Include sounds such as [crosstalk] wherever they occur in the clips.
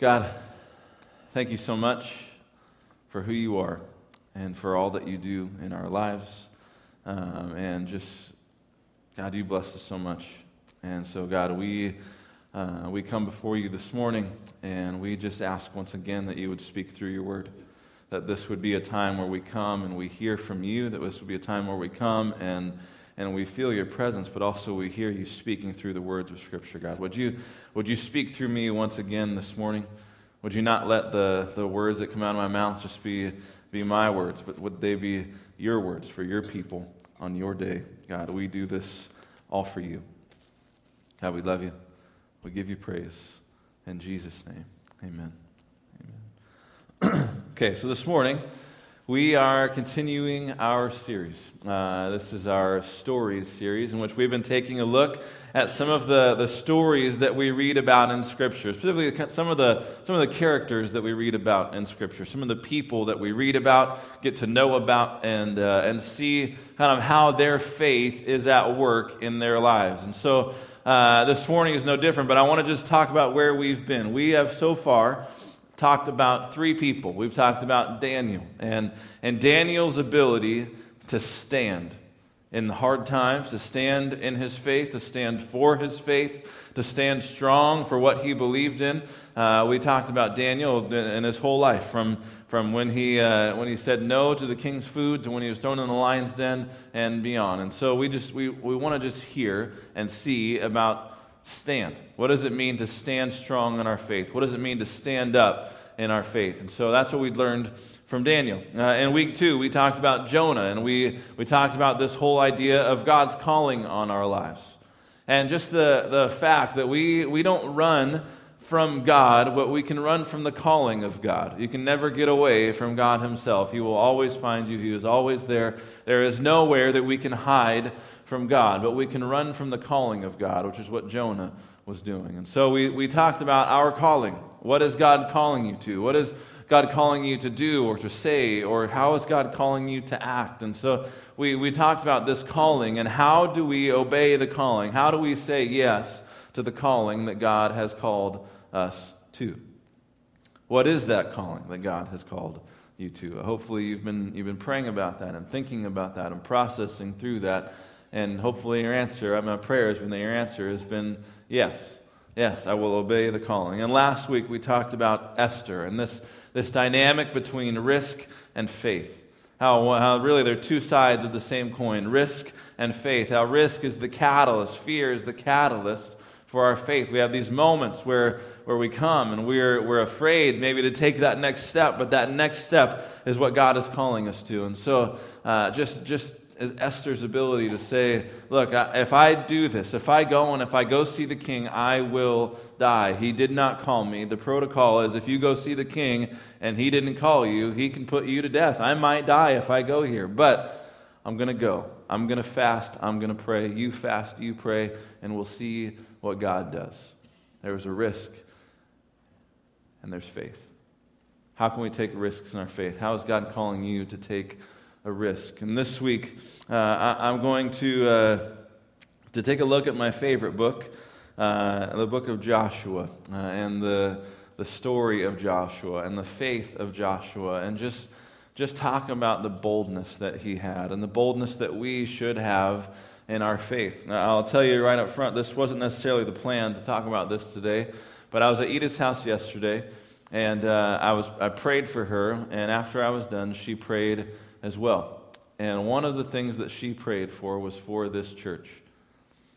God, thank you so much for who you are and for all that you do in our lives. Um, and just, God, you bless us so much. And so, God, we, uh, we come before you this morning and we just ask once again that you would speak through your word. That this would be a time where we come and we hear from you, that this would be a time where we come and and we feel your presence, but also we hear you speaking through the words of Scripture, God. Would you, would you speak through me once again this morning? Would you not let the, the words that come out of my mouth just be, be my words, but would they be your words for your people on your day? God, we do this all for you. God, we love you. We give you praise. In Jesus' name, amen. Amen. [clears throat] okay, so this morning, we are continuing our series. Uh, this is our stories series in which we've been taking a look at some of the, the stories that we read about in Scripture, specifically some of, the, some of the characters that we read about in Scripture, some of the people that we read about, get to know about, and, uh, and see kind of how their faith is at work in their lives. And so uh, this morning is no different, but I want to just talk about where we've been. We have so far talked about three people. We've talked about Daniel and, and Daniel's ability to stand in the hard times, to stand in his faith, to stand for his faith, to stand strong for what he believed in. Uh, we talked about Daniel and his whole life, from, from when, he, uh, when he said no to the king's food to when he was thrown in the lion's den and beyond. And so we just we, we want to just hear and see about stand. What does it mean to stand strong in our faith? What does it mean to stand up in our faith? And so that's what we learned from Daniel. Uh, in week two, we talked about Jonah, and we, we talked about this whole idea of God's calling on our lives. And just the, the fact that we, we don't run from God, but we can run from the calling of God. You can never get away from God Himself. He will always find you, He is always there. There is nowhere that we can hide from God, but we can run from the calling of God, which is what Jonah was doing. And so we, we talked about our calling. What is God calling you to? What is God calling you to do or to say? Or how is God calling you to act? And so we, we talked about this calling and how do we obey the calling? How do we say yes to the calling that God has called us to? What is that calling that God has called you to? Hopefully, you've been, you've been praying about that and thinking about that and processing through that and hopefully, your answer, my prayer has been that your answer has been yes. Yes, I will obey the calling. And last week we talked about Esther and this, this dynamic between risk and faith. How, how really they're two sides of the same coin risk and faith. How risk is the catalyst, fear is the catalyst for our faith. We have these moments where, where we come and we're, we're afraid maybe to take that next step, but that next step is what God is calling us to. And so uh, just, just is Esther's ability to say, Look, if I do this, if I go and if I go see the king, I will die. He did not call me. The protocol is if you go see the king and he didn't call you, he can put you to death. I might die if I go here, but I'm going to go. I'm going to fast. I'm going to pray. You fast, you pray, and we'll see what God does. There's a risk, and there's faith. How can we take risks in our faith? How is God calling you to take a risk. And this week, uh, I, am going to, uh, to take a look at my favorite book, uh, the book of Joshua, uh, and the, the story of Joshua, and the faith of Joshua, and just, just talk about the boldness that he had, and the boldness that we should have in our faith. Now, I'll tell you right up front, this wasn't necessarily the plan to talk about this today, but I was at Edith's house yesterday, and uh, I, was, I prayed for her, and after I was done, she prayed as well. And one of the things that she prayed for was for this church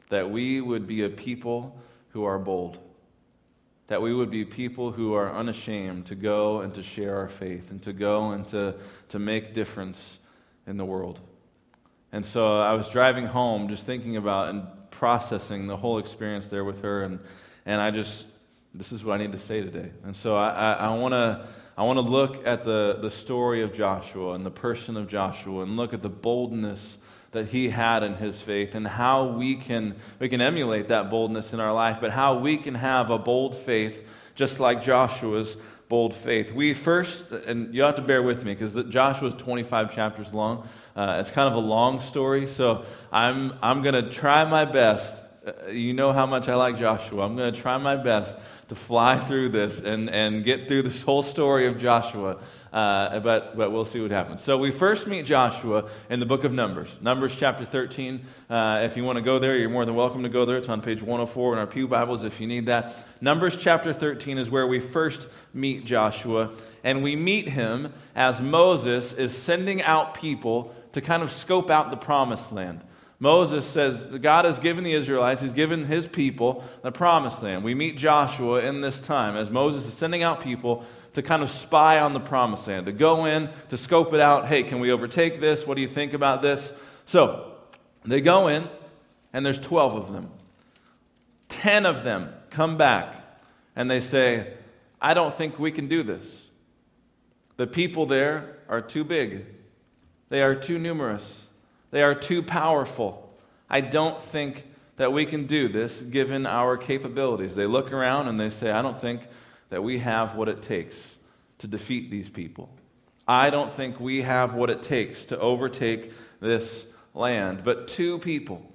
that we would be a people who are bold, that we would be people who are unashamed to go and to share our faith and to go and to, to make difference in the world. And so I was driving home just thinking about and processing the whole experience there with her, and, and I just, this is what I need to say today. And so I, I, I want to I want to look at the, the story of Joshua and the person of Joshua and look at the boldness that he had in his faith and how we can, we can emulate that boldness in our life, but how we can have a bold faith just like Joshua's bold faith. We first, and you have to bear with me because Joshua is 25 chapters long. Uh, it's kind of a long story, so I'm, I'm going to try my best Uh, you know how much I like Joshua. I'm going to try my best to fly through this and, and get through this whole story of Joshua. Uh, but, but we'll see what happens. So we first meet Joshua in the book of Numbers, Numbers chapter 13. Uh, if you want to go there, you're more than welcome to go there. It's on page 104 in our Pew Bibles if you need that. Numbers chapter 13 is where we first meet Joshua, and we meet him as Moses is sending out people to kind of scope out the promised land. Moses says God has given the Israelites, He's given His people the promised land. We meet Joshua in this time as Moses is sending out people to kind of spy on the promised land, to go in, to scope it out. Hey, can we overtake this? What do you think about this? So they go in, and there's 12 of them. 10 of them come back, and they say, I don't think we can do this. The people there are too big, they are too numerous, they are too powerful. I don't think that we can do this given our capabilities. They look around and they say, I don't think that we have what it takes to defeat these people. I don't think we have what it takes to overtake this land. But two people,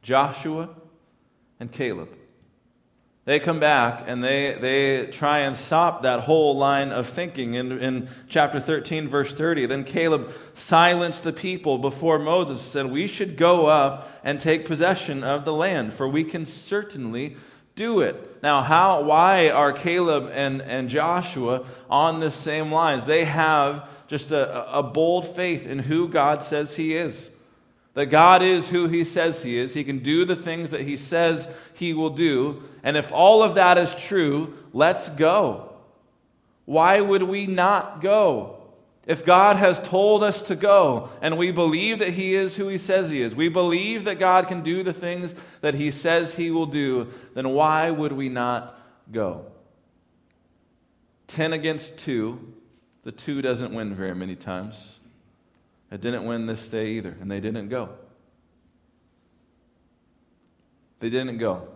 Joshua and Caleb, they come back and they, they try and stop that whole line of thinking. In, in chapter 13, verse 30, then Caleb silenced the people before Moses and said, We should go up and take possession of the land, for we can certainly do it. Now, how, why are Caleb and, and Joshua on the same lines? They have just a, a bold faith in who God says He is. That God is who He says He is. He can do the things that He says He will do. And if all of that is true, let's go. Why would we not go? If God has told us to go and we believe that He is who He says He is, we believe that God can do the things that He says He will do, then why would we not go? 10 against 2, the 2 doesn't win very many times. It didn't win this day either, and they didn't go. They didn't go.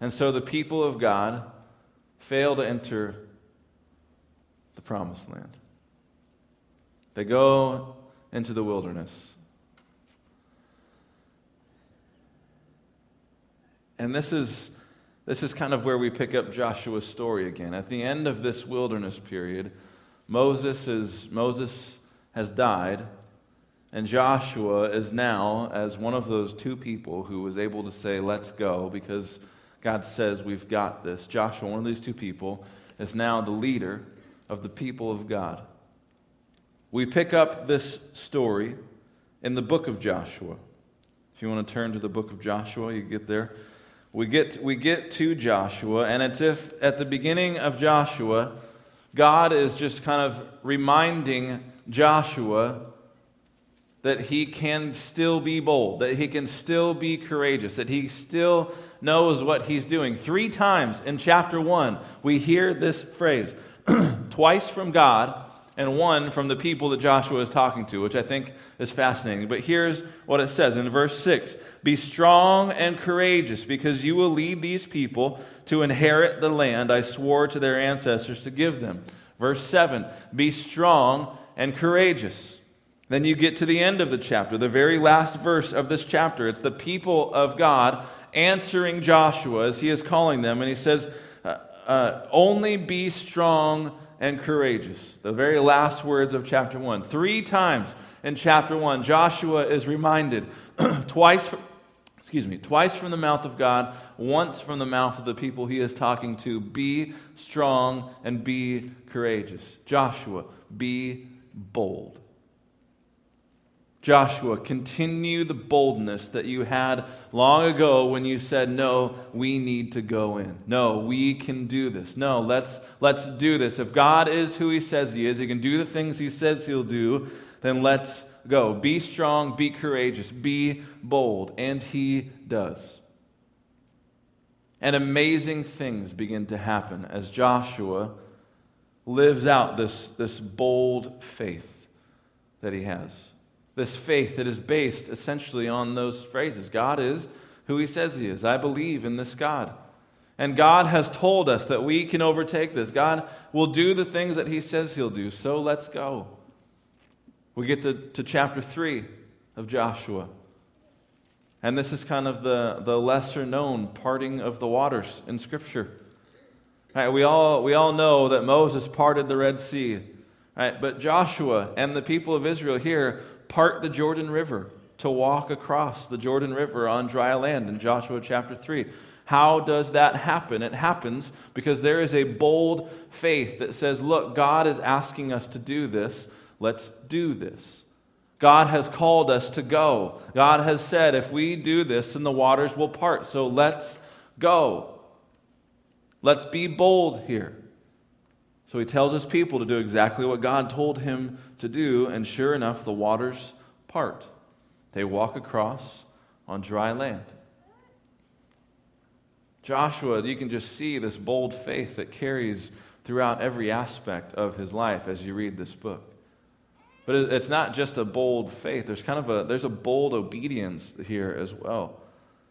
And so the people of God fail to enter the promised land. They go into the wilderness. And this is, this is kind of where we pick up Joshua's story again. At the end of this wilderness period, Moses, is, Moses has died, and Joshua is now, as one of those two people who was able to say, Let's go, because God says we've got this. Joshua, one of these two people, is now the leader of the people of God. We pick up this story in the book of Joshua. If you want to turn to the book of Joshua, you get there. We get, we get to Joshua, and it's if at the beginning of Joshua, God is just kind of reminding Joshua that he can still be bold, that he can still be courageous, that he still knows what he's doing. Three times in chapter one, we hear this phrase [clears throat] twice from God and one from the people that Joshua is talking to, which I think is fascinating. But here's what it says in verse 6 Be strong and courageous, because you will lead these people to inherit the land I swore to their ancestors to give them. Verse 7 Be strong and courageous. Then you get to the end of the chapter, the very last verse of this chapter. It's the people of God answering Joshua as he is calling them, and he says, uh, uh, Only be strong and courageous. The very last words of chapter 1. Three times in chapter 1, Joshua is reminded [clears throat] twice excuse me, twice from the mouth of God, once from the mouth of the people he is talking to, be strong and be courageous. Joshua, be bold. Joshua, continue the boldness that you had long ago when you said, No, we need to go in. No, we can do this. No, let's, let's do this. If God is who He says He is, He can do the things He says He'll do, then let's go. Be strong, be courageous, be bold. And He does. And amazing things begin to happen as Joshua lives out this, this bold faith that he has. This faith that is based essentially on those phrases God is who he says he is. I believe in this God. And God has told us that we can overtake this. God will do the things that he says he'll do. So let's go. We get to, to chapter 3 of Joshua. And this is kind of the, the lesser known parting of the waters in Scripture. Right, we, all, we all know that Moses parted the Red Sea, right? but Joshua and the people of Israel here part the Jordan River to walk across the Jordan River on dry land in Joshua chapter 3. How does that happen? It happens because there is a bold faith that says, Look, God is asking us to do this. Let's do this. God has called us to go. God has said, if we do this, then the waters will part. So let's go. Let's be bold here. So he tells his people to do exactly what God told him to do, and sure enough, the waters part. They walk across on dry land. Joshua, you can just see this bold faith that carries throughout every aspect of his life as you read this book. But it's not just a bold faith. There's kind of a there's a bold obedience here as well.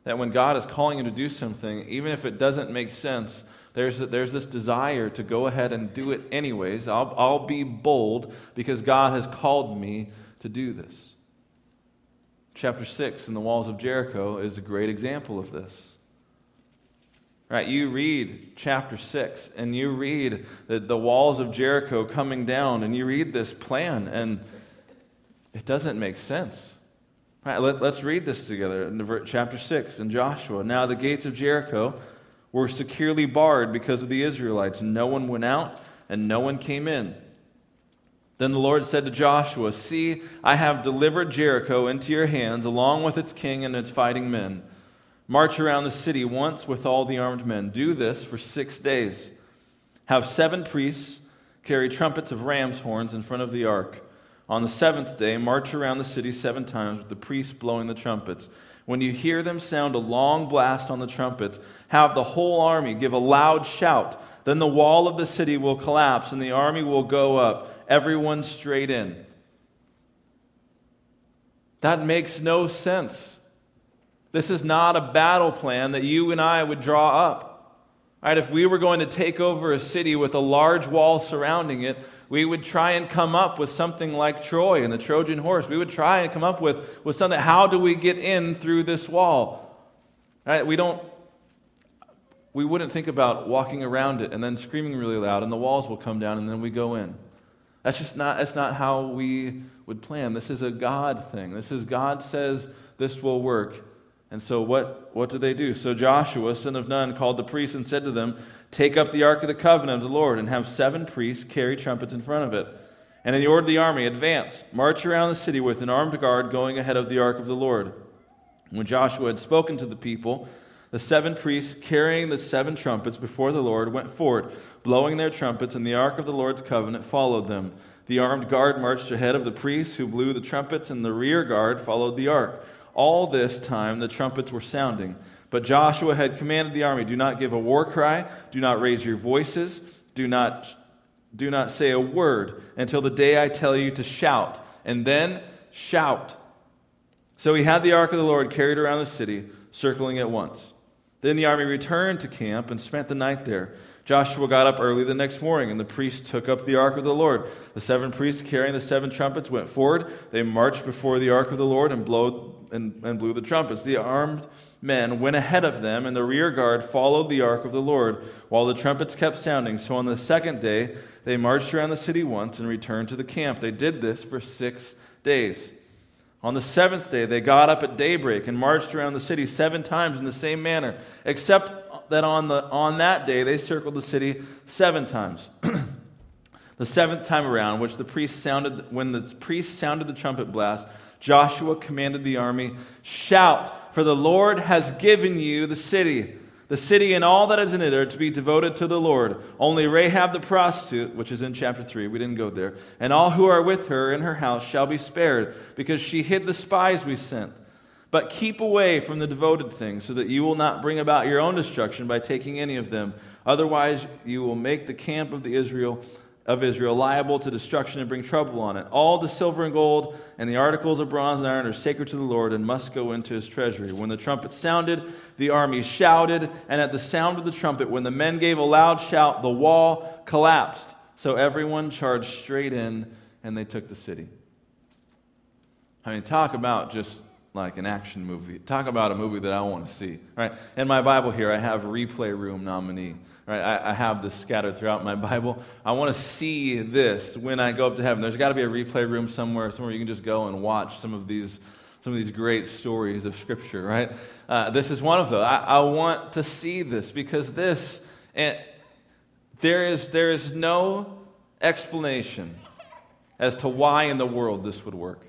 That when God is calling you to do something, even if it doesn't make sense, there's, there's this desire to go ahead and do it anyways. I'll, I'll be bold because God has called me to do this. Chapter 6 in the walls of Jericho is a great example of this. Right, you read chapter 6 and you read the, the walls of Jericho coming down and you read this plan and it doesn't make sense. Right, let, let's read this together in chapter 6 in Joshua. Now the gates of Jericho were securely barred because of the Israelites. No one went out and no one came in. Then the Lord said to Joshua, See, I have delivered Jericho into your hands, along with its king and its fighting men. March around the city once with all the armed men. Do this for six days. Have seven priests carry trumpets of ram's horns in front of the ark. On the seventh day, march around the city seven times with the priests blowing the trumpets. When you hear them sound a long blast on the trumpets, have the whole army give a loud shout. Then the wall of the city will collapse and the army will go up, everyone straight in. That makes no sense. This is not a battle plan that you and I would draw up. Right, if we were going to take over a city with a large wall surrounding it, we would try and come up with something like Troy and the Trojan horse. We would try and come up with, with something. How do we get in through this wall? Right, we don't we wouldn't think about walking around it and then screaming really loud and the walls will come down and then we go in. That's just not that's not how we would plan. This is a God thing. This is God says this will work and so, what, what did they do? So, Joshua, son of Nun, called the priests and said to them, Take up the ark of the covenant of the Lord, and have seven priests carry trumpets in front of it. And he ordered the army, Advance, march around the city with an armed guard going ahead of the ark of the Lord. When Joshua had spoken to the people, the seven priests carrying the seven trumpets before the Lord went forward, blowing their trumpets, and the ark of the Lord's covenant followed them. The armed guard marched ahead of the priests who blew the trumpets, and the rear guard followed the ark. All this time the trumpets were sounding. But Joshua had commanded the army do not give a war cry, do not raise your voices, do not, do not say a word until the day I tell you to shout, and then shout. So he had the ark of the Lord carried around the city, circling it once. Then the army returned to camp and spent the night there. Joshua got up early the next morning, and the priests took up the ark of the Lord. The seven priests carrying the seven trumpets went forward. They marched before the ark of the Lord and, blowed, and, and blew the trumpets. The armed men went ahead of them, and the rear guard followed the ark of the Lord, while the trumpets kept sounding. So on the second day, they marched around the city once and returned to the camp. They did this for six days. On the seventh day, they got up at daybreak and marched around the city seven times in the same manner, except that on, the, on that day they circled the city seven times. [clears throat] the seventh time around, which the priest sounded, when the priest sounded the trumpet blast, Joshua commanded the army, Shout, for the Lord has given you the city. The city and all that is in it are to be devoted to the Lord. Only Rahab the prostitute, which is in chapter 3, we didn't go there, and all who are with her in her house shall be spared, because she hid the spies we sent. But keep away from the devoted things, so that you will not bring about your own destruction by taking any of them. Otherwise, you will make the camp of the Israel of Israel liable to destruction and bring trouble on it. All the silver and gold and the articles of bronze and iron are sacred to the Lord and must go into his treasury. When the trumpet sounded, the army shouted, and at the sound of the trumpet, when the men gave a loud shout, the wall collapsed. So everyone charged straight in, and they took the city. I mean, talk about just like an action movie. Talk about a movie that I want to see. Right? In my Bible here, I have replay room nominee. Right? I, I have this scattered throughout my Bible. I want to see this when I go up to heaven. There's got to be a replay room somewhere, somewhere you can just go and watch some of these, some of these great stories of Scripture. Right? Uh, this is one of those. I, I want to see this because this, and there is there is no explanation as to why in the world this would work,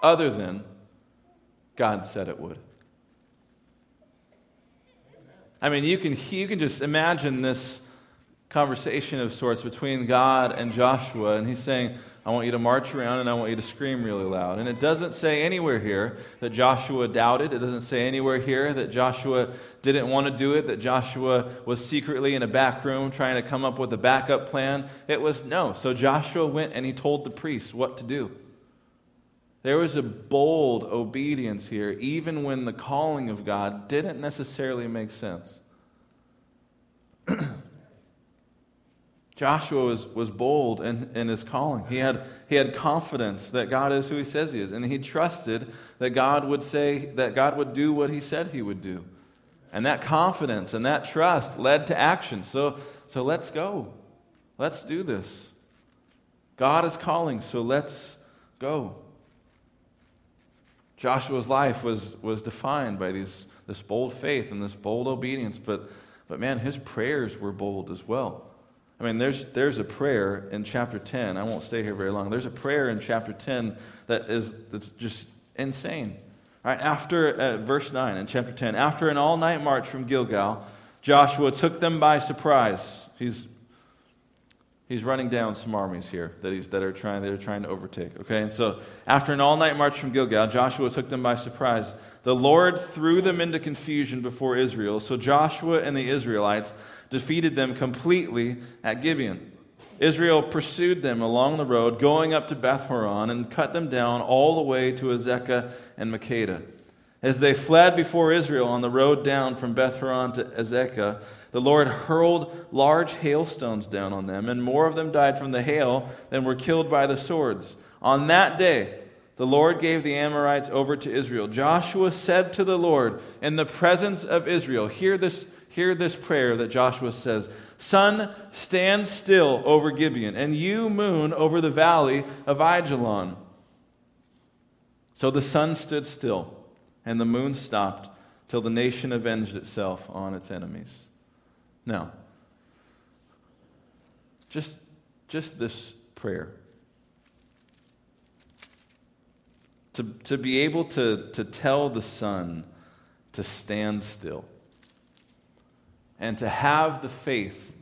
other than God said it would. I mean, you can, you can just imagine this conversation of sorts between God and Joshua, and he's saying, I want you to march around and I want you to scream really loud. And it doesn't say anywhere here that Joshua doubted. It doesn't say anywhere here that Joshua didn't want to do it, that Joshua was secretly in a back room trying to come up with a backup plan. It was no. So Joshua went and he told the priests what to do. There was a bold obedience here, even when the calling of God didn't necessarily make sense. [clears throat] Joshua was, was bold in, in his calling. He had, he had confidence that God is who he says he is, and he trusted that God would say, that God would do what he said he would do. And that confidence and that trust led to action. So, so let's go. Let's do this. God is calling, so let's go. Joshua's life was, was defined by these, this bold faith and this bold obedience, but, but man, his prayers were bold as well. I mean, there's, there's a prayer in chapter 10. I won't stay here very long. There's a prayer in chapter 10 that is that's just insane. All right, after uh, verse 9 in chapter 10, after an all night march from Gilgal, Joshua took them by surprise. He's, he's running down some armies here that, he's, that, are trying, that are trying to overtake. Okay, and so after an all night march from Gilgal, Joshua took them by surprise. The Lord threw them into confusion before Israel. So Joshua and the Israelites defeated them completely at Gibeon. Israel pursued them along the road, going up to Beth Horon, and cut them down all the way to Azekah and Makkedah. As they fled before Israel on the road down from Beth Horon to Azekah, the Lord hurled large hailstones down on them, and more of them died from the hail than were killed by the swords. On that day, the Lord gave the Amorites over to Israel. Joshua said to the Lord in the presence of Israel, Hear this Hear this prayer that Joshua says Sun, stand still over Gibeon, and you, moon, over the valley of Ajalon. So the sun stood still, and the moon stopped, till the nation avenged itself on its enemies. Now, just, just this prayer. To, to be able to, to tell the sun to stand still and to have the faith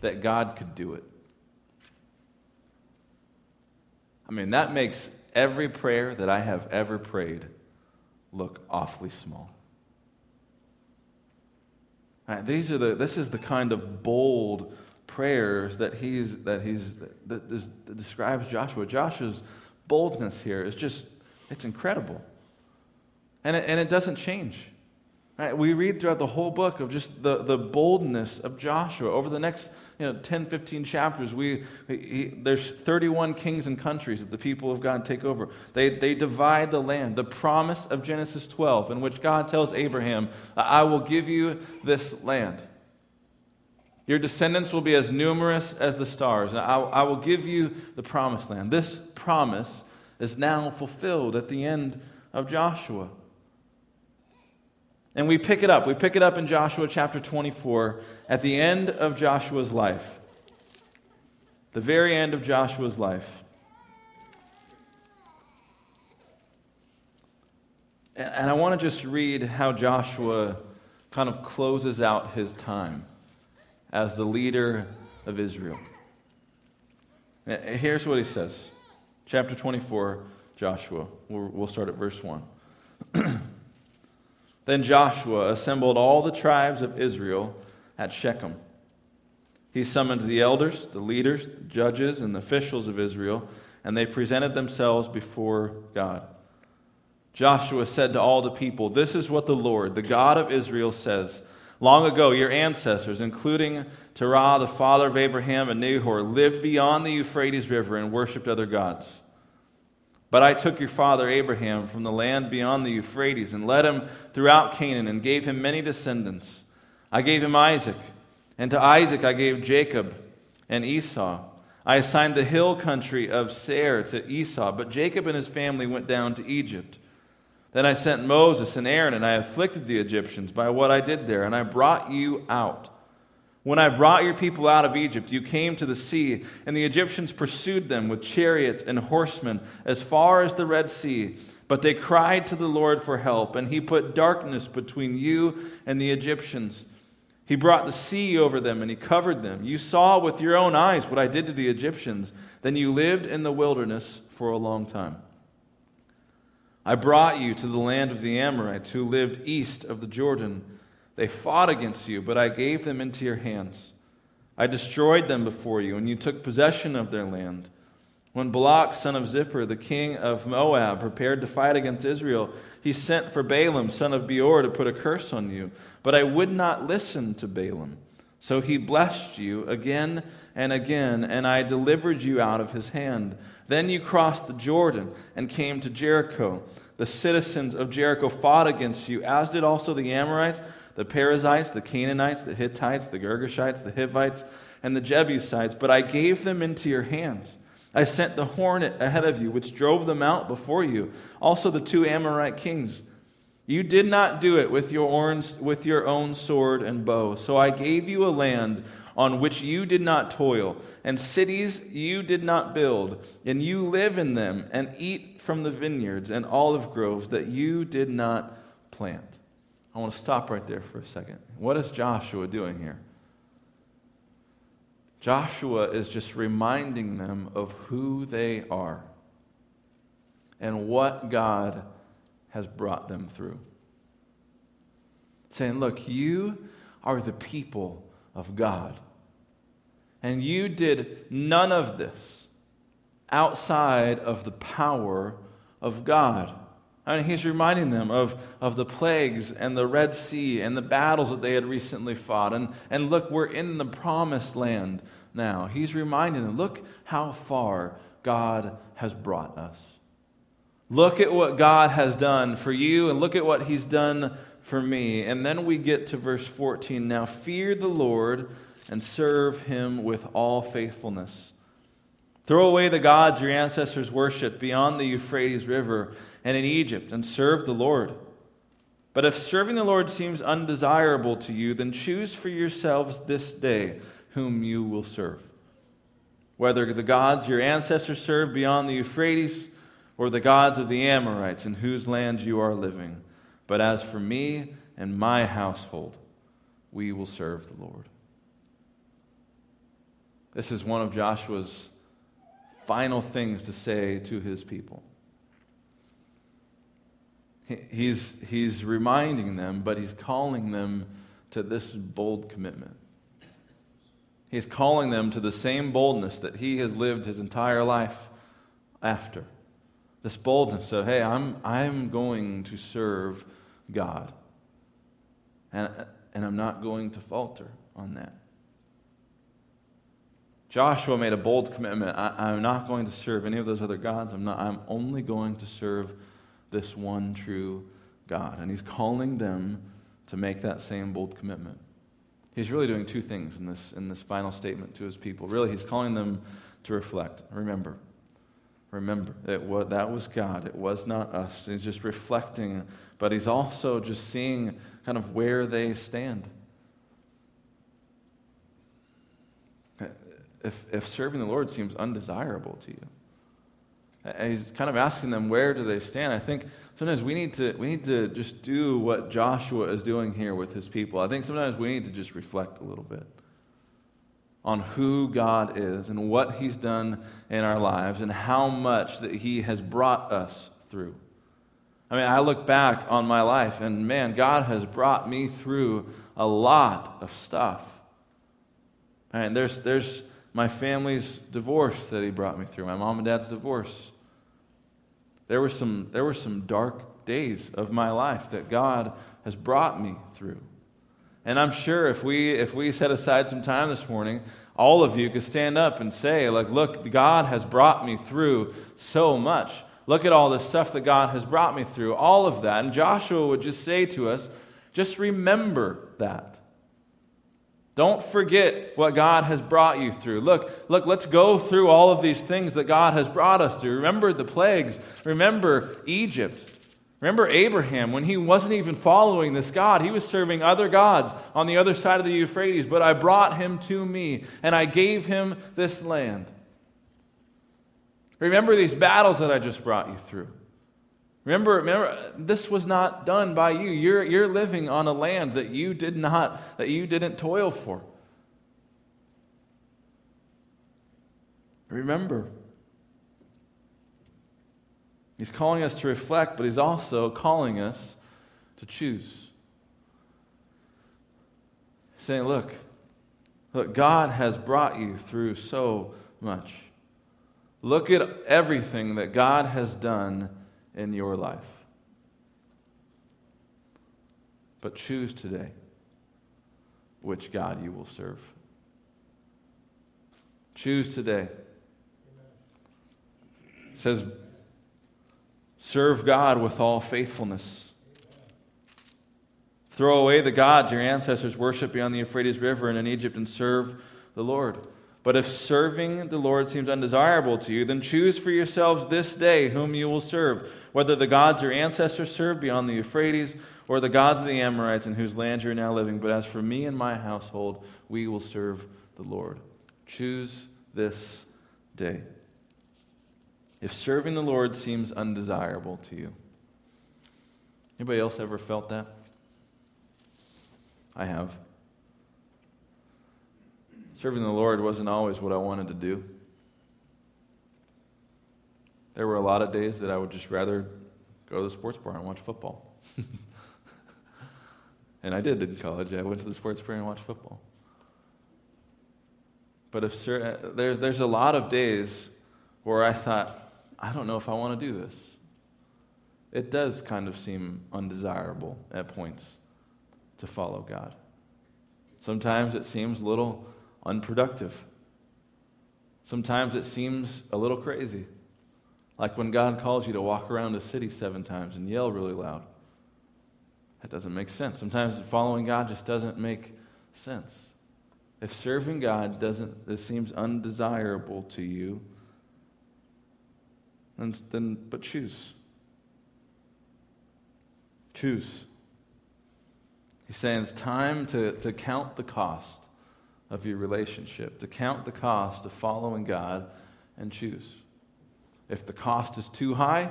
that God could do it. I mean, that makes every prayer that I have ever prayed look awfully small. Right, these are the, this is the kind of bold prayers that he's that he's that, that describes Joshua. Joshua's boldness here is just it's incredible, and it, and it doesn't change. Right? We read throughout the whole book of just the, the boldness of Joshua. Over the next you know, 10, 15 chapters, we, he, there's 31 kings and countries that the people of God take over. They, they divide the land. The promise of Genesis 12, in which God tells Abraham, I will give you this land. Your descendants will be as numerous as the stars. I, I will give you the promised land. This promise is now fulfilled at the end of Joshua. And we pick it up. We pick it up in Joshua chapter 24 at the end of Joshua's life. The very end of Joshua's life. And I want to just read how Joshua kind of closes out his time as the leader of Israel. Here's what he says. Chapter 24, Joshua. We'll start at verse 1. [clears throat] Then Joshua assembled all the tribes of Israel at Shechem. He summoned the elders, the leaders, the judges, and the officials of Israel, and they presented themselves before God. Joshua said to all the people, This is what the Lord, the God of Israel, says. Long ago, your ancestors, including Terah, the father of Abraham and Nahor, lived beyond the Euphrates River and worshipped other gods. But I took your father Abraham from the land beyond the Euphrates and led him throughout Canaan and gave him many descendants. I gave him Isaac, and to Isaac I gave Jacob and Esau. I assigned the hill country of Seir to Esau, but Jacob and his family went down to Egypt. Then I sent Moses and Aaron, and I afflicted the Egyptians by what I did there, and I brought you out. When I brought your people out of Egypt, you came to the sea, and the Egyptians pursued them with chariots and horsemen as far as the Red Sea. But they cried to the Lord for help, and he put darkness between you and the Egyptians. He brought the sea over them, and he covered them. You saw with your own eyes what I did to the Egyptians. Then you lived in the wilderness for a long time. I brought you to the land of the Amorites, who lived east of the Jordan. They fought against you, but I gave them into your hands. I destroyed them before you, and you took possession of their land. When Balak, son of Zippor, the king of Moab, prepared to fight against Israel, he sent for Balaam, son of Beor, to put a curse on you. But I would not listen to Balaam. So he blessed you again and again, and I delivered you out of his hand. Then you crossed the Jordan and came to Jericho. The citizens of Jericho fought against you, as did also the Amorites the Perizzites, the Canaanites, the Hittites, the Girgashites, the Hivites, and the Jebusites, but I gave them into your hand. I sent the hornet ahead of you, which drove them out before you, also the two Amorite kings. You did not do it with your, own, with your own sword and bow. So I gave you a land on which you did not toil, and cities you did not build, and you live in them and eat from the vineyards and olive groves that you did not plant. I want to stop right there for a second. What is Joshua doing here? Joshua is just reminding them of who they are and what God has brought them through. Saying, Look, you are the people of God. And you did none of this outside of the power of God. I mean, he's reminding them of, of the plagues and the Red Sea and the battles that they had recently fought. And, and look, we're in the promised land now. He's reminding them look how far God has brought us. Look at what God has done for you, and look at what he's done for me. And then we get to verse 14. Now fear the Lord and serve him with all faithfulness. Throw away the gods your ancestors worshipped beyond the Euphrates River and in Egypt and serve the Lord. But if serving the Lord seems undesirable to you, then choose for yourselves this day whom you will serve. Whether the gods your ancestors served beyond the Euphrates or the gods of the Amorites in whose land you are living. But as for me and my household, we will serve the Lord. This is one of Joshua's final things to say to his people. He's, he's reminding them, but he's calling them to this bold commitment. He's calling them to the same boldness that he has lived his entire life after. This boldness of, hey, I'm, I'm going to serve God. And, and I'm not going to falter on that. Joshua made a bold commitment. I, am not going to serve any of those other gods. I'm, not, I'm only going to serve this one true God. And he's calling them to make that same bold commitment. He's really doing two things in this, in this final statement to his people. Really, he's calling them to reflect. Remember. Remember, it was, that was God. It was not us. He's just reflecting, but he's also just seeing kind of where they stand. If, if serving the Lord seems undesirable to you, and he's kind of asking them where do they stand. I think sometimes we need to we need to just do what Joshua is doing here with his people. I think sometimes we need to just reflect a little bit on who God is and what he's done in our lives and how much that he has brought us through. I mean, I look back on my life and man, God has brought me through a lot of stuff. And there's there's my family's divorce that he brought me through, my mom and dad's divorce. There were some, there were some dark days of my life that God has brought me through. And I'm sure if we, if we set aside some time this morning, all of you could stand up and say, like, look, God has brought me through so much. Look at all the stuff that God has brought me through, all of that. And Joshua would just say to us, just remember that. Don't forget what God has brought you through. Look, look, let's go through all of these things that God has brought us through. Remember the plagues. Remember Egypt. Remember Abraham when he wasn't even following this God. He was serving other gods on the other side of the Euphrates, but I brought him to me and I gave him this land. Remember these battles that I just brought you through. Remember, remember, this was not done by you. You're, you're living on a land that you did not, that you didn't toil for. Remember. He's calling us to reflect, but he's also calling us to choose. Saying, look, look, God has brought you through so much. Look at everything that God has done in your life. But choose today which God you will serve. Choose today. It says, serve God with all faithfulness. Throw away the gods your ancestors worshiped beyond the Euphrates River and in Egypt and serve the Lord. But if serving the Lord seems undesirable to you, then choose for yourselves this day whom you will serve, whether the gods your ancestors served beyond the Euphrates or the gods of the Amorites in whose land you are now living. But as for me and my household, we will serve the Lord. Choose this day. If serving the Lord seems undesirable to you, anybody else ever felt that? I have. Serving the Lord wasn't always what I wanted to do. There were a lot of days that I would just rather go to the sports bar and watch football. [laughs] and I did in college. I went to the sports bar and watched football. But if there's, there's a lot of days where I thought, I don't know if I want to do this. It does kind of seem undesirable at points to follow God. Sometimes it seems little unproductive. Sometimes it seems a little crazy. Like when God calls you to walk around a city seven times and yell really loud. That doesn't make sense. Sometimes following God just doesn't make sense. If serving God doesn't, it seems undesirable to you, then, but choose. Choose. He's saying it's time to, to count the cost of your relationship, to count the cost of following God and choose. If the cost is too high,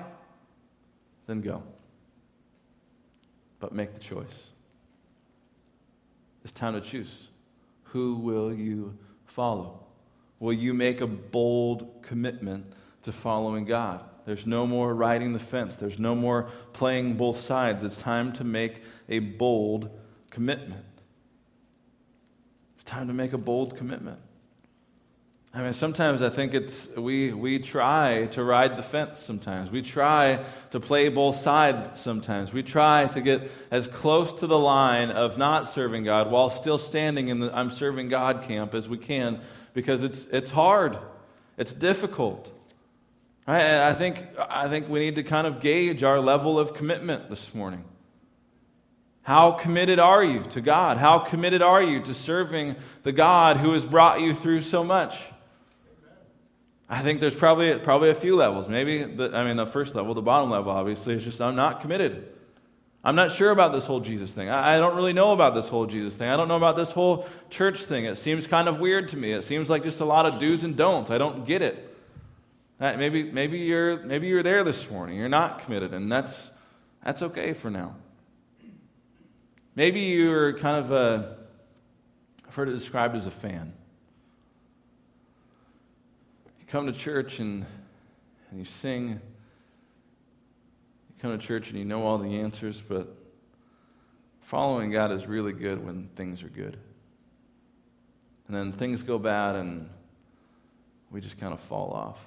then go. But make the choice. It's time to choose. Who will you follow? Will you make a bold commitment to following God? There's no more riding the fence. There's no more playing both sides. It's time to make a bold commitment. It's time to make a bold commitment. I mean, sometimes I think it's we we try to ride the fence sometimes. We try to play both sides sometimes. We try to get as close to the line of not serving God while still standing in the I'm serving God camp as we can because it's it's hard. It's difficult. I think I think we need to kind of gauge our level of commitment this morning. How committed are you to God? How committed are you to serving the God who has brought you through so much? I think there's probably, probably a few levels. Maybe, the, I mean, the first level, the bottom level, obviously, is just I'm not committed. I'm not sure about this whole Jesus thing. I, I don't really know about this whole Jesus thing. I don't know about this whole church thing. It seems kind of weird to me. It seems like just a lot of do's and don'ts. I don't get it. Uh, maybe, maybe, you're, maybe you're there this morning. You're not committed, and that's, that's okay for now. Maybe you're kind of a, I've heard it described as a fan. You come to church and, and you sing. You come to church and you know all the answers, but following God is really good when things are good. And then things go bad and we just kind of fall off.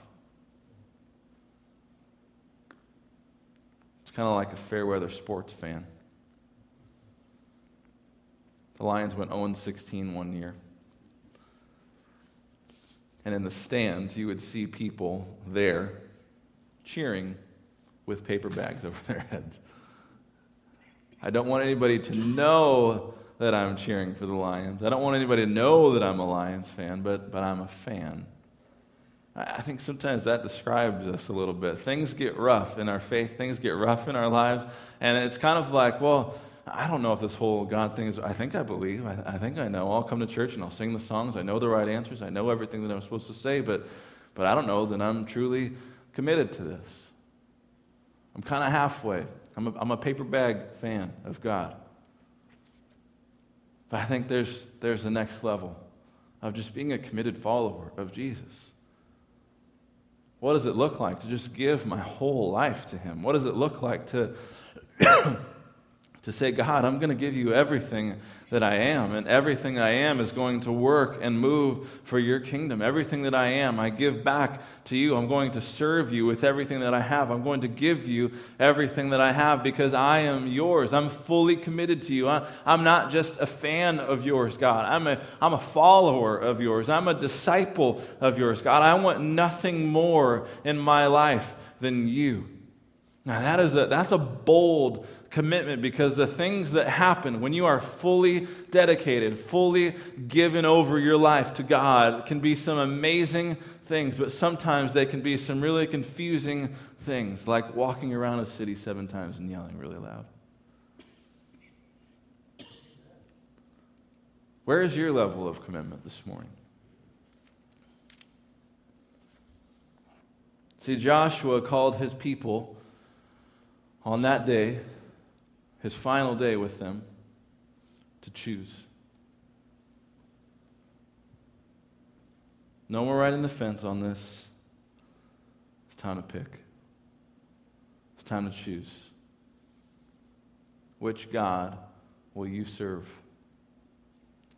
It's kind of like a fair weather sports fan. The Lions went 0 16 one year. And in the stands, you would see people there cheering with paper bags [laughs] over their heads. I don't want anybody to know that I'm cheering for the Lions. I don't want anybody to know that I'm a Lions fan, but, but I'm a fan. I think sometimes that describes us a little bit. Things get rough in our faith, things get rough in our lives, and it's kind of like, well, I don't know if this whole God thing is, I think I believe, I, I think I know. I'll come to church and I'll sing the songs, I know the right answers, I know everything that I'm supposed to say, but, but I don't know that I'm truly committed to this. I'm kind of halfway. I'm a, I'm a paper bag fan of God. But I think there's, there's the next level of just being a committed follower of Jesus. What does it look like to just give my whole life to Him? What does it look like to to say, God, I'm going to give you everything that I am, and everything I am is going to work and move for your kingdom. Everything that I am, I give back to you. I'm going to serve you with everything that I have. I'm going to give you everything that I have because I am yours. I'm fully committed to you. I'm not just a fan of yours, God. I'm a, I'm a follower of yours. I'm a disciple of yours, God. I want nothing more in my life than you. Now, that is a, that's a bold commitment because the things that happen when you are fully dedicated, fully given over your life to God can be some amazing things, but sometimes they can be some really confusing things, like walking around a city seven times and yelling really loud. Where is your level of commitment this morning? See, Joshua called his people on that day, his final day with them, to choose. No more riding the fence on this. It's time to pick. It's time to choose. Which God will you serve?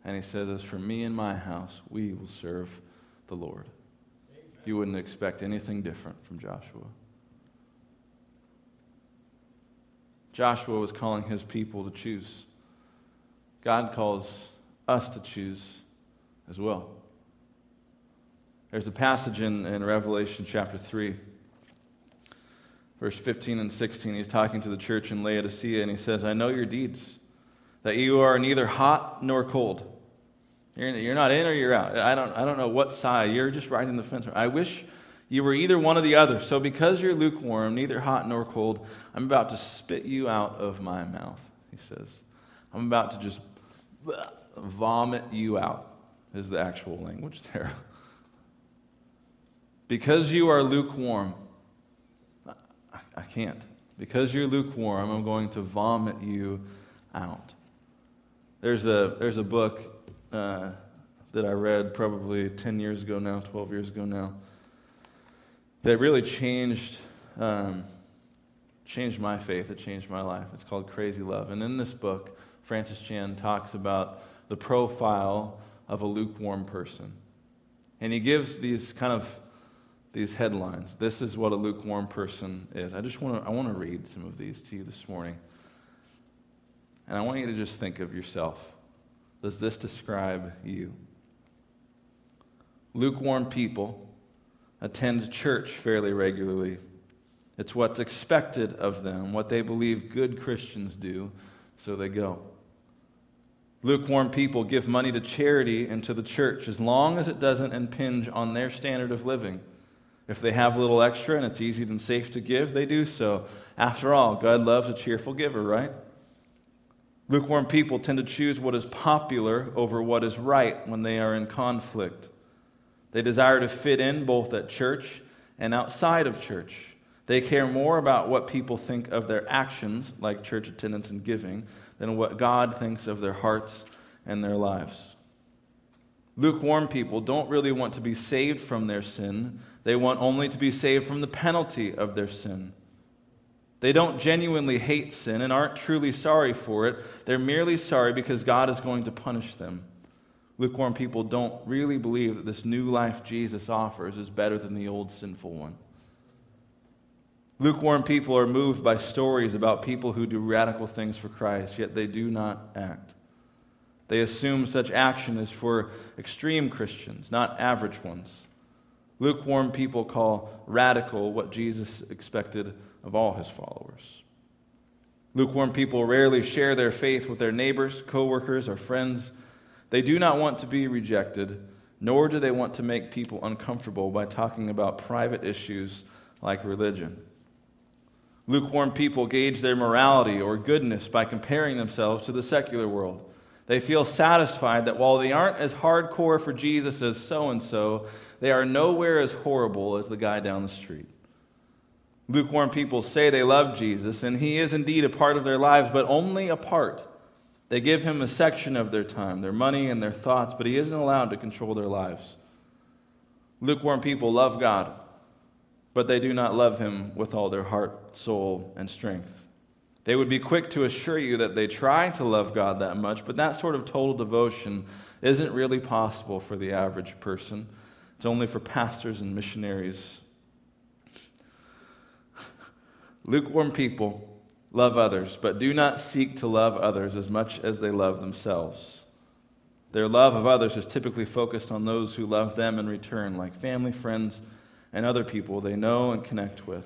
And he says, As for me and my house, we will serve the Lord. Amen. You wouldn't expect anything different from Joshua. Joshua was calling his people to choose. God calls us to choose as well. There's a passage in, in Revelation chapter 3, verse 15 and 16. He's talking to the church in Laodicea, and he says, I know your deeds, that you are neither hot nor cold. You're, you're not in or you're out. I don't, I don't know what side. You're just riding the fence. I wish you were either one or the other. So because you're lukewarm, neither hot nor cold, I'm about to spit you out of my mouth, he says. I'm about to just vomit you out, is the actual language there. [laughs] because you are lukewarm, I can't. Because you're lukewarm, I'm going to vomit you out. There's a, there's a book uh, that I read probably 10 years ago now, 12 years ago now that really changed, um, changed my faith. It changed my life. It's called Crazy Love. And in this book, Francis Chan talks about the profile of a lukewarm person. And he gives these kind of these headlines. This is what a lukewarm person is. I just want to I want to read some of these to you this morning. And I want you to just think of yourself. Does this describe you? Lukewarm people attend church fairly regularly. It's what's expected of them, what they believe good Christians do, so they go. Lukewarm people give money to charity and to the church as long as it doesn't impinge on their standard of living. If they have a little extra and it's easy and safe to give, they do so. After all, God loves a cheerful giver, right? Lukewarm people tend to choose what is popular over what is right when they are in conflict. They desire to fit in both at church and outside of church. They care more about what people think of their actions, like church attendance and giving, than what God thinks of their hearts and their lives. Lukewarm people don't really want to be saved from their sin, they want only to be saved from the penalty of their sin. They don't genuinely hate sin and aren't truly sorry for it. They're merely sorry because God is going to punish them. Lukewarm people don't really believe that this new life Jesus offers is better than the old sinful one. Lukewarm people are moved by stories about people who do radical things for Christ, yet they do not act. They assume such action is for extreme Christians, not average ones. Lukewarm people call radical what Jesus expected of all his followers. Lukewarm people rarely share their faith with their neighbors, coworkers, or friends. They do not want to be rejected, nor do they want to make people uncomfortable by talking about private issues like religion. Lukewarm people gauge their morality or goodness by comparing themselves to the secular world. They feel satisfied that while they aren't as hardcore for Jesus as so and so, they are nowhere as horrible as the guy down the street. Lukewarm people say they love Jesus, and he is indeed a part of their lives, but only a part. They give him a section of their time, their money, and their thoughts, but he isn't allowed to control their lives. Lukewarm people love God, but they do not love him with all their heart, soul, and strength. They would be quick to assure you that they try to love God that much, but that sort of total devotion isn't really possible for the average person. It's only for pastors and missionaries [laughs] Lukewarm people love others, but do not seek to love others as much as they love themselves. Their love of others is typically focused on those who love them in return, like family, friends, and other people they know and connect with.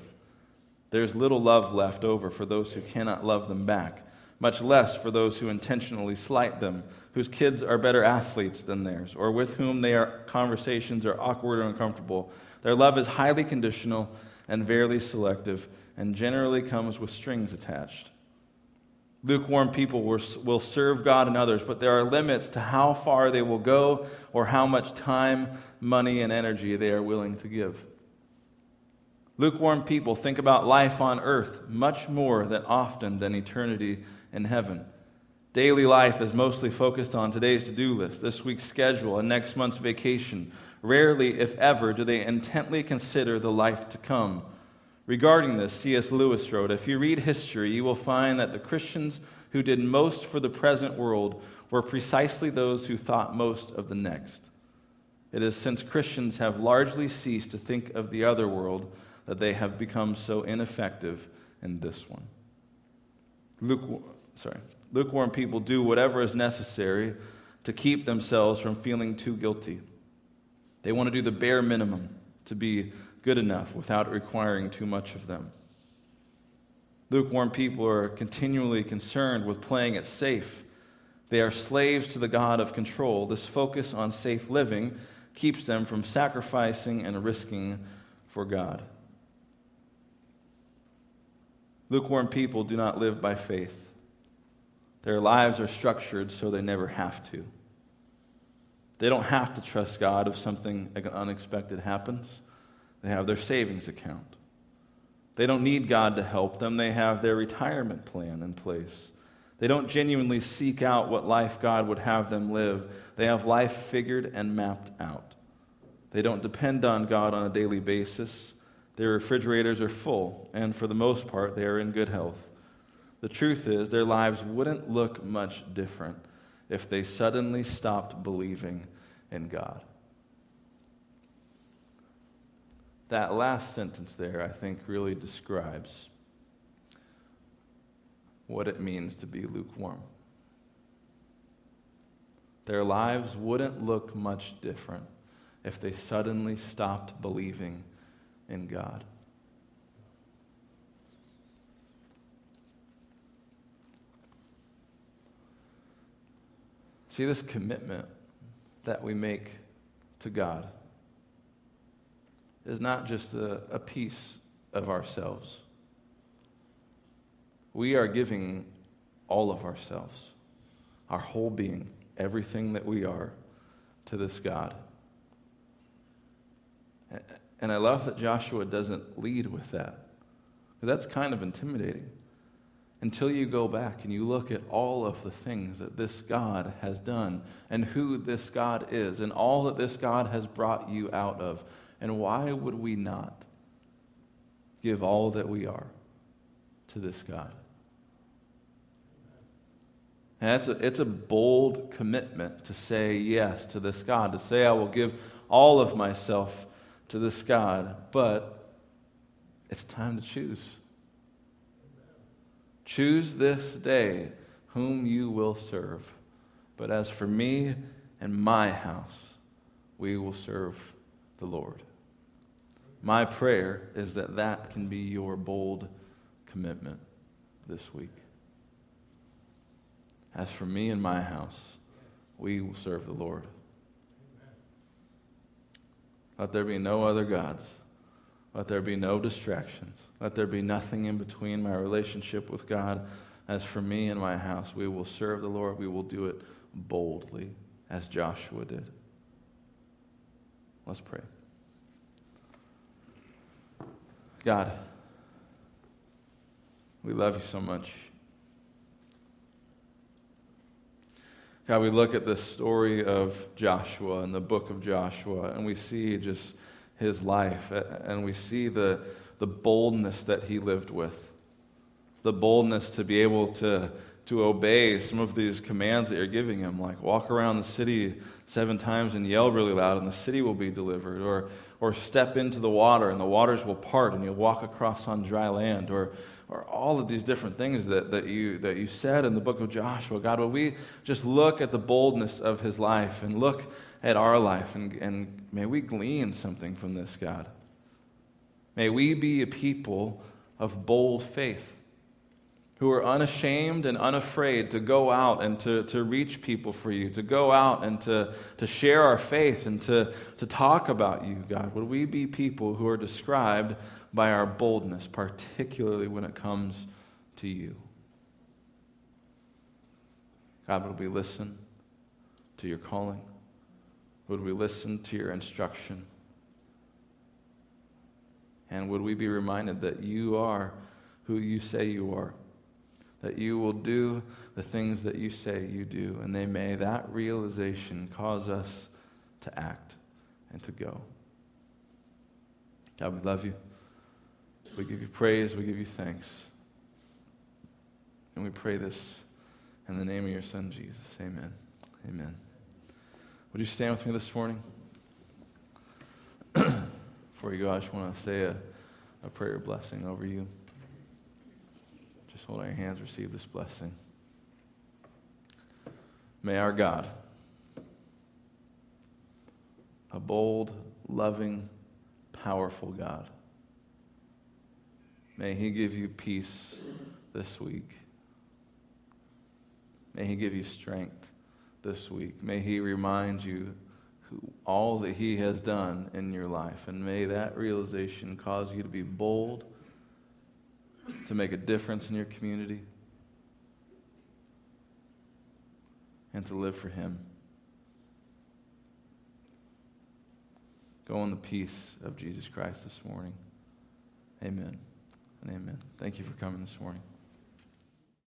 There's little love left over for those who cannot love them back, much less for those who intentionally slight them, whose kids are better athletes than theirs, or with whom their conversations are awkward or uncomfortable. Their love is highly conditional and very selective and generally comes with strings attached. Lukewarm people will serve God and others, but there are limits to how far they will go or how much time, money, and energy they are willing to give. Lukewarm people think about life on earth much more than often than eternity in heaven. Daily life is mostly focused on today's to do list, this week's schedule, and next month's vacation. Rarely, if ever, do they intently consider the life to come Regarding this, C.S. Lewis wrote If you read history, you will find that the Christians who did most for the present world were precisely those who thought most of the next. It is since Christians have largely ceased to think of the other world that they have become so ineffective in this one. Lukewarm, sorry, lukewarm people do whatever is necessary to keep themselves from feeling too guilty. They want to do the bare minimum to be good enough without requiring too much of them. Lukewarm people are continually concerned with playing it safe. They are slaves to the God of control. This focus on safe living keeps them from sacrificing and risking for God. Lukewarm people do not live by faith. Their lives are structured so they never have to. They don't have to trust God if something unexpected happens. They have their savings account. They don't need God to help them, they have their retirement plan in place. They don't genuinely seek out what life God would have them live. They have life figured and mapped out. They don't depend on God on a daily basis. Their refrigerators are full, and for the most part, they are in good health. The truth is, their lives wouldn't look much different if they suddenly stopped believing in God. That last sentence there, I think, really describes what it means to be lukewarm. Their lives wouldn't look much different if they suddenly stopped believing in God. See, this commitment that we make to God is not just a, a piece of ourselves. We are giving all of ourselves, our whole being, everything that we are, to this God. And I love that Joshua doesn't lead with that, that's kind of intimidating. Until you go back and you look at all of the things that this God has done and who this God is and all that this God has brought you out of. And why would we not give all that we are to this God? And it's a, it's a bold commitment to say yes to this God, to say, I will give all of myself to this God, but it's time to choose. Choose this day whom you will serve. But as for me and my house, we will serve the Lord. My prayer is that that can be your bold commitment this week. As for me and my house, we will serve the Lord. Let there be no other gods. Let there be no distractions. Let there be nothing in between my relationship with God. As for me and my house, we will serve the Lord. We will do it boldly, as Joshua did. Let's pray. God, we love you so much. God, we look at the story of Joshua in the book of Joshua, and we see just his life, and we see the, the boldness that he lived with. The boldness to be able to, to obey some of these commands that you're giving him, like walk around the city seven times and yell really loud, and the city will be delivered, or, or step into the water, and the waters will part, and you'll walk across on dry land, or or all of these different things that, that, you, that you said in the book of Joshua. God, will we just look at the boldness of his life and look at our life and, and may we glean something from this, God. May we be a people of bold faith who are unashamed and unafraid to go out and to, to reach people for you, to go out and to, to share our faith and to, to talk about you, God. Would we be people who are described by our boldness, particularly when it comes to you. God, would we listen to your calling? Would we listen to your instruction? And would we be reminded that you are who you say you are? That you will do the things that you say you do, and they may that realization cause us to act and to go. God, we love you. We give you praise. We give you thanks. And we pray this in the name of your Son, Jesus. Amen. Amen. Would you stand with me this morning? [clears throat] Before you go, I just want to say a, a prayer blessing over you. Just hold your hands, receive this blessing. May our God, a bold, loving, powerful God, May He give you peace this week. May He give you strength this week. May He remind you all that He has done in your life. And may that realization cause you to be bold, to make a difference in your community, and to live for Him. Go in the peace of Jesus Christ this morning. Amen and amen. Thank you for coming this morning.